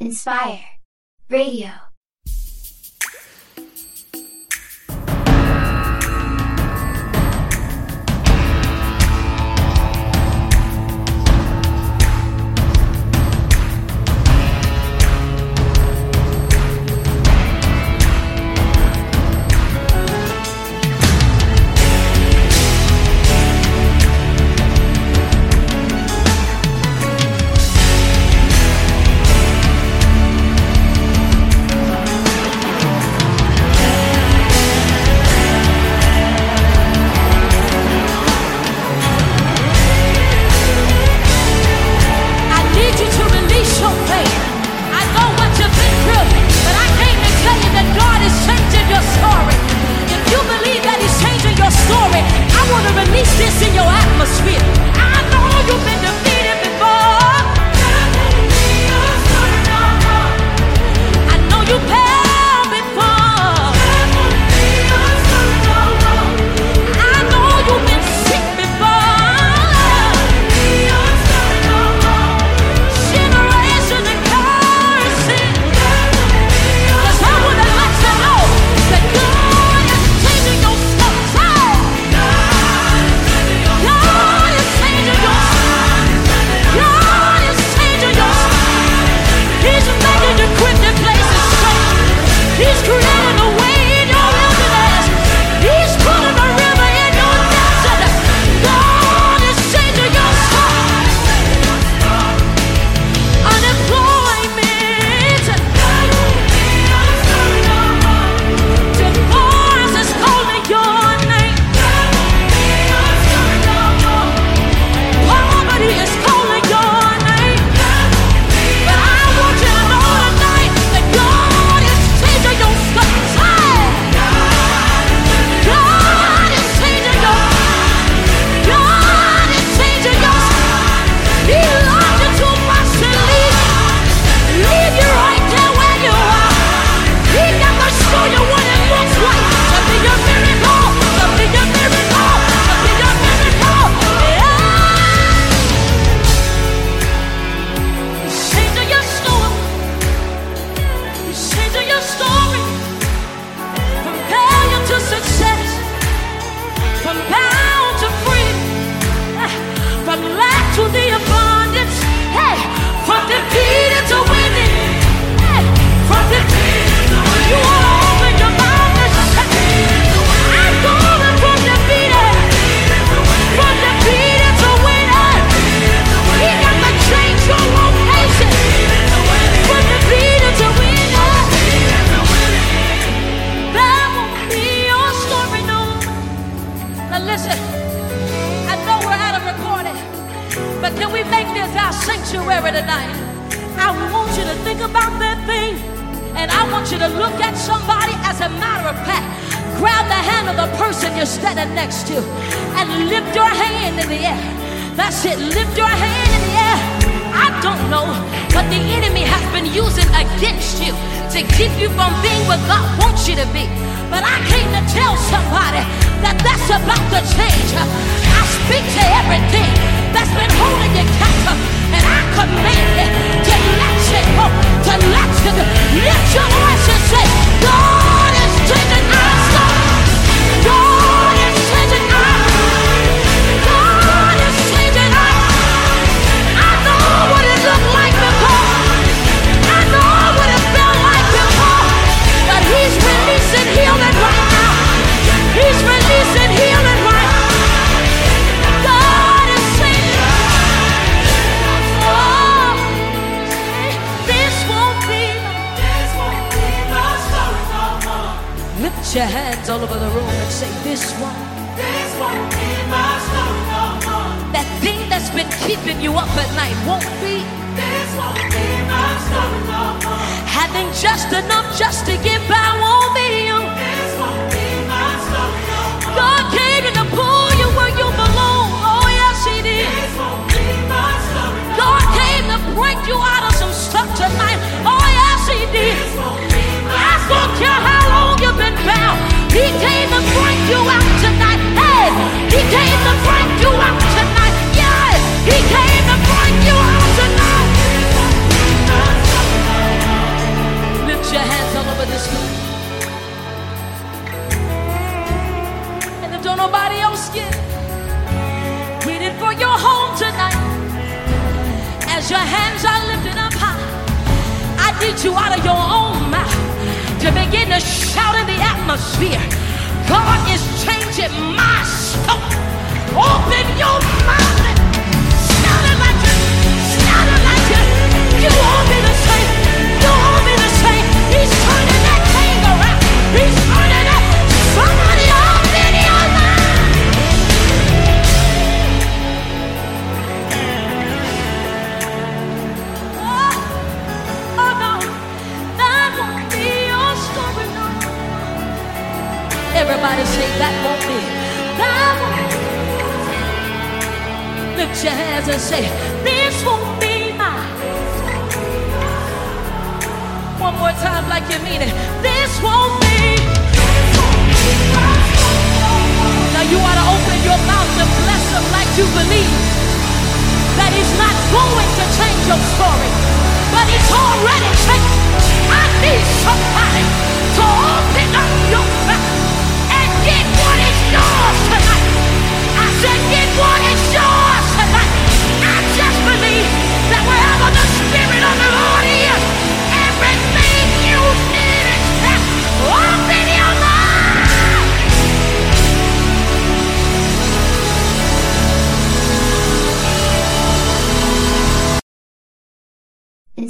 Enspire. Radio. Can we make this our sanctuary tonight? I want you to think about that thing. And I want you to look at somebody as a matter of fact. Grab the hand of the person you're standing next to and lift your hand in the air. That's it. Lift your hand in the air. I don't know, but the enemy has been using against you to keep you from being what God wants you to be. But I came to tell somebody that that's about to change. One. Lift your hands and say, this won't be mine. One more time like you mean it. This won't be. Now you ought to open your mouth and bless him like you believe that he's not going to change your story, but he's already changed. I need somebody to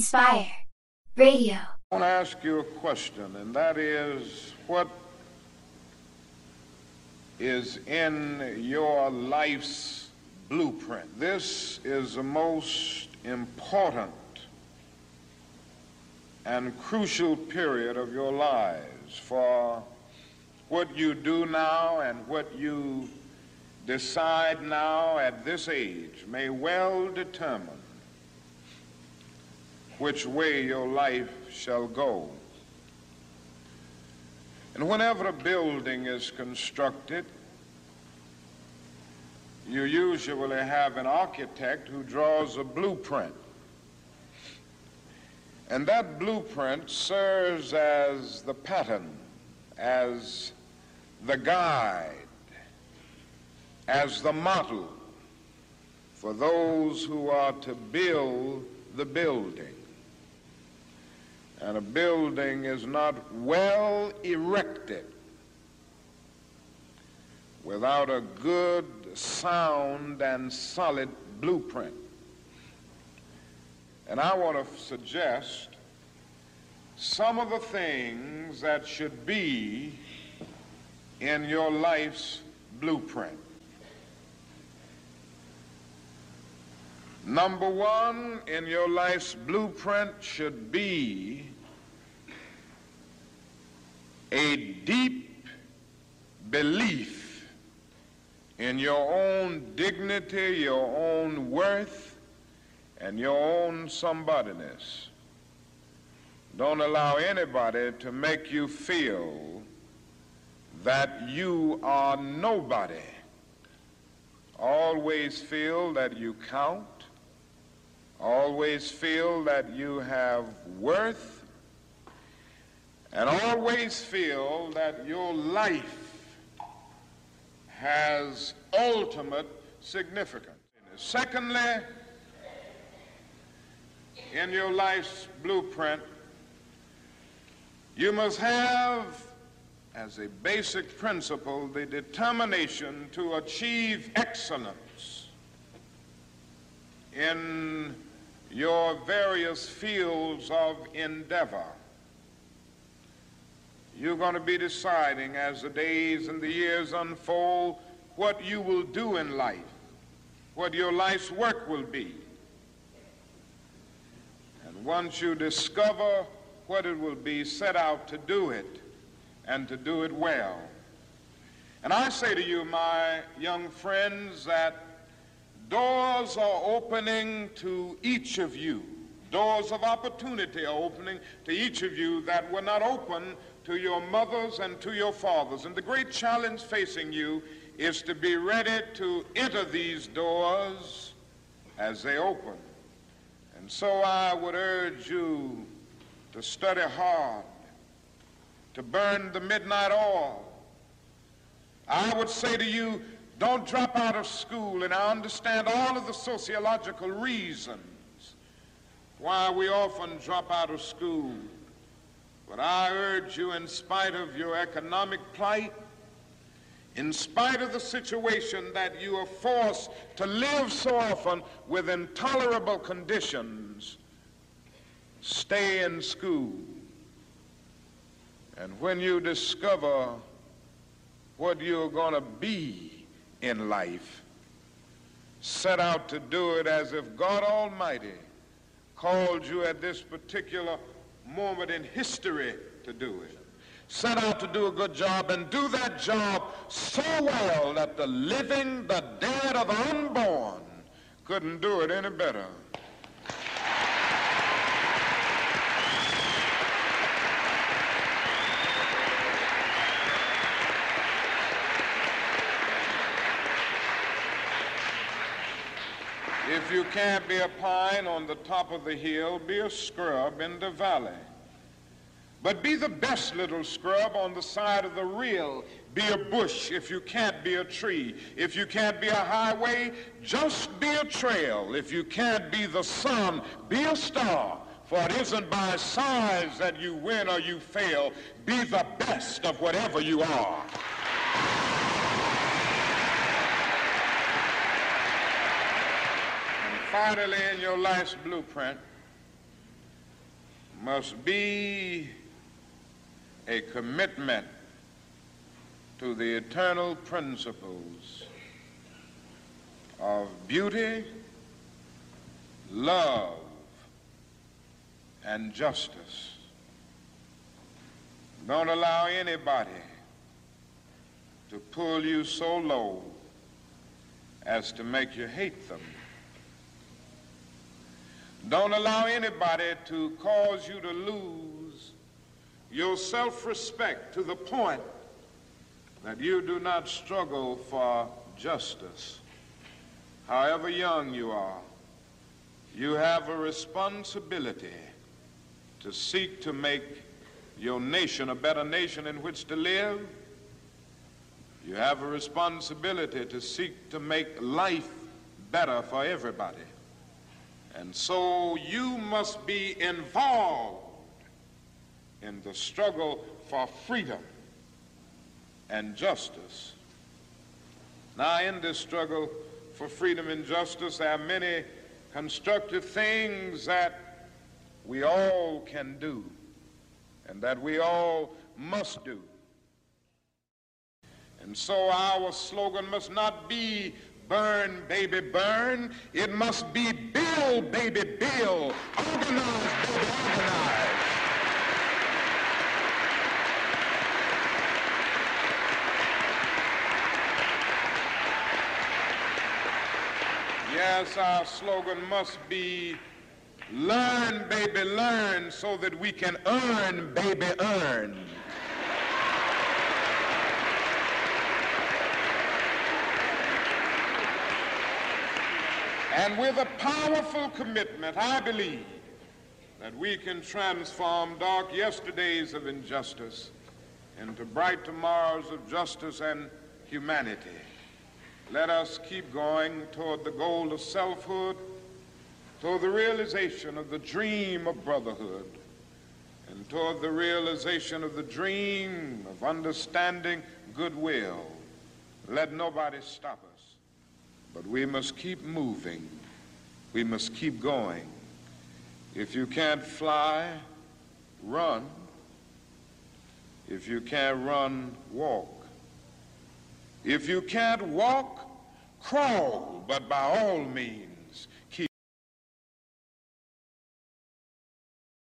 Enspire Radio. I want to ask you a question, and that is what is in your life's blueprint? This is the most important and crucial period of your lives for what you do now and what you decide now at this age may well determine which way your life shall go. And whenever a building is constructed, you usually have an architect who draws a blueprint. And that blueprint serves as the pattern, as the guide, as the model for those who are to build the building. And a building is not well erected without a good, sound, and solid blueprint. And I want to suggest some of the things that should be in your life's blueprint. Number one in your life's blueprint should be a deep belief in your own dignity, your own worth, and your own somebodyness. Don't allow anybody to make you feel that you are nobody. Always feel that you count. Always feel that you have worth. And always feel that your life has ultimate significance. Secondly, in your life's blueprint, you must have as a basic principle the determination to achieve excellence in your various fields of endeavor. You're going to be deciding as the days and the years unfold what you will do in life, what your life's work will be. And once you discover what it will be, set out to do it and to do it well. And I say to you, my young friends, that doors are opening to each of you. Doors of opportunity are opening to each of you that were not open to your mothers and to your fathers. And the great challenge facing you is to be ready to enter these doors as they open. And so I would urge you to study hard, to burn the midnight oil. I would say to you, don't drop out of school, and I understand all of the sociological reasons why we often drop out of school. But I urge you, in spite of your economic plight, in spite of the situation that you are forced to live so often with intolerable conditions, stay in school. And when you discover what you're going to be in life, set out to do it as if God Almighty called you at this particular moment in history to do it. Set out to do a good job and do that job so well that the living, the dead, or the unborn couldn't do it any better. If you can't be a pine on the top of the hill, be a scrub in the valley. But be the best little scrub on the side of the rill. Be a bush if you can't be a tree. If you can't be a highway, just be a trail. If you can't be the sun, be a star. For it isn't by size that you win or you fail. Be the best of whatever you are. Finally, in your last blueprint, must be a commitment to the eternal principles of beauty, love, and justice. Don't allow anybody to pull you so low as to make you hate them. Don't allow anybody to cause you to lose your self respect to the point that you do not struggle for justice. However young you are, you have a responsibility to seek to make your nation a better nation in which to live. You have a responsibility to seek to make life better for everybody. And so you must be involved in the struggle for freedom and justice. Now, in this struggle for freedom and justice, there are many constructive things that we all can do and that we all must do. And so our slogan must not be burn, baby, burn. It must be build, baby, build. Organize, baby, organize. Yes, our slogan must be learn, baby, learn so that we can earn, baby, earn. And with a powerful commitment, I believe that we can transform dark yesterdays of injustice into bright tomorrows of justice and humanity. Let us keep going toward the goal of selfhood, toward the realization of the dream of brotherhood, and toward the realization of the dream of understanding goodwill. Let nobody stop us. But we must keep moving. We must keep going. If you can't fly, run. If you can't run, walk. If you can't walk, crawl, but by all means,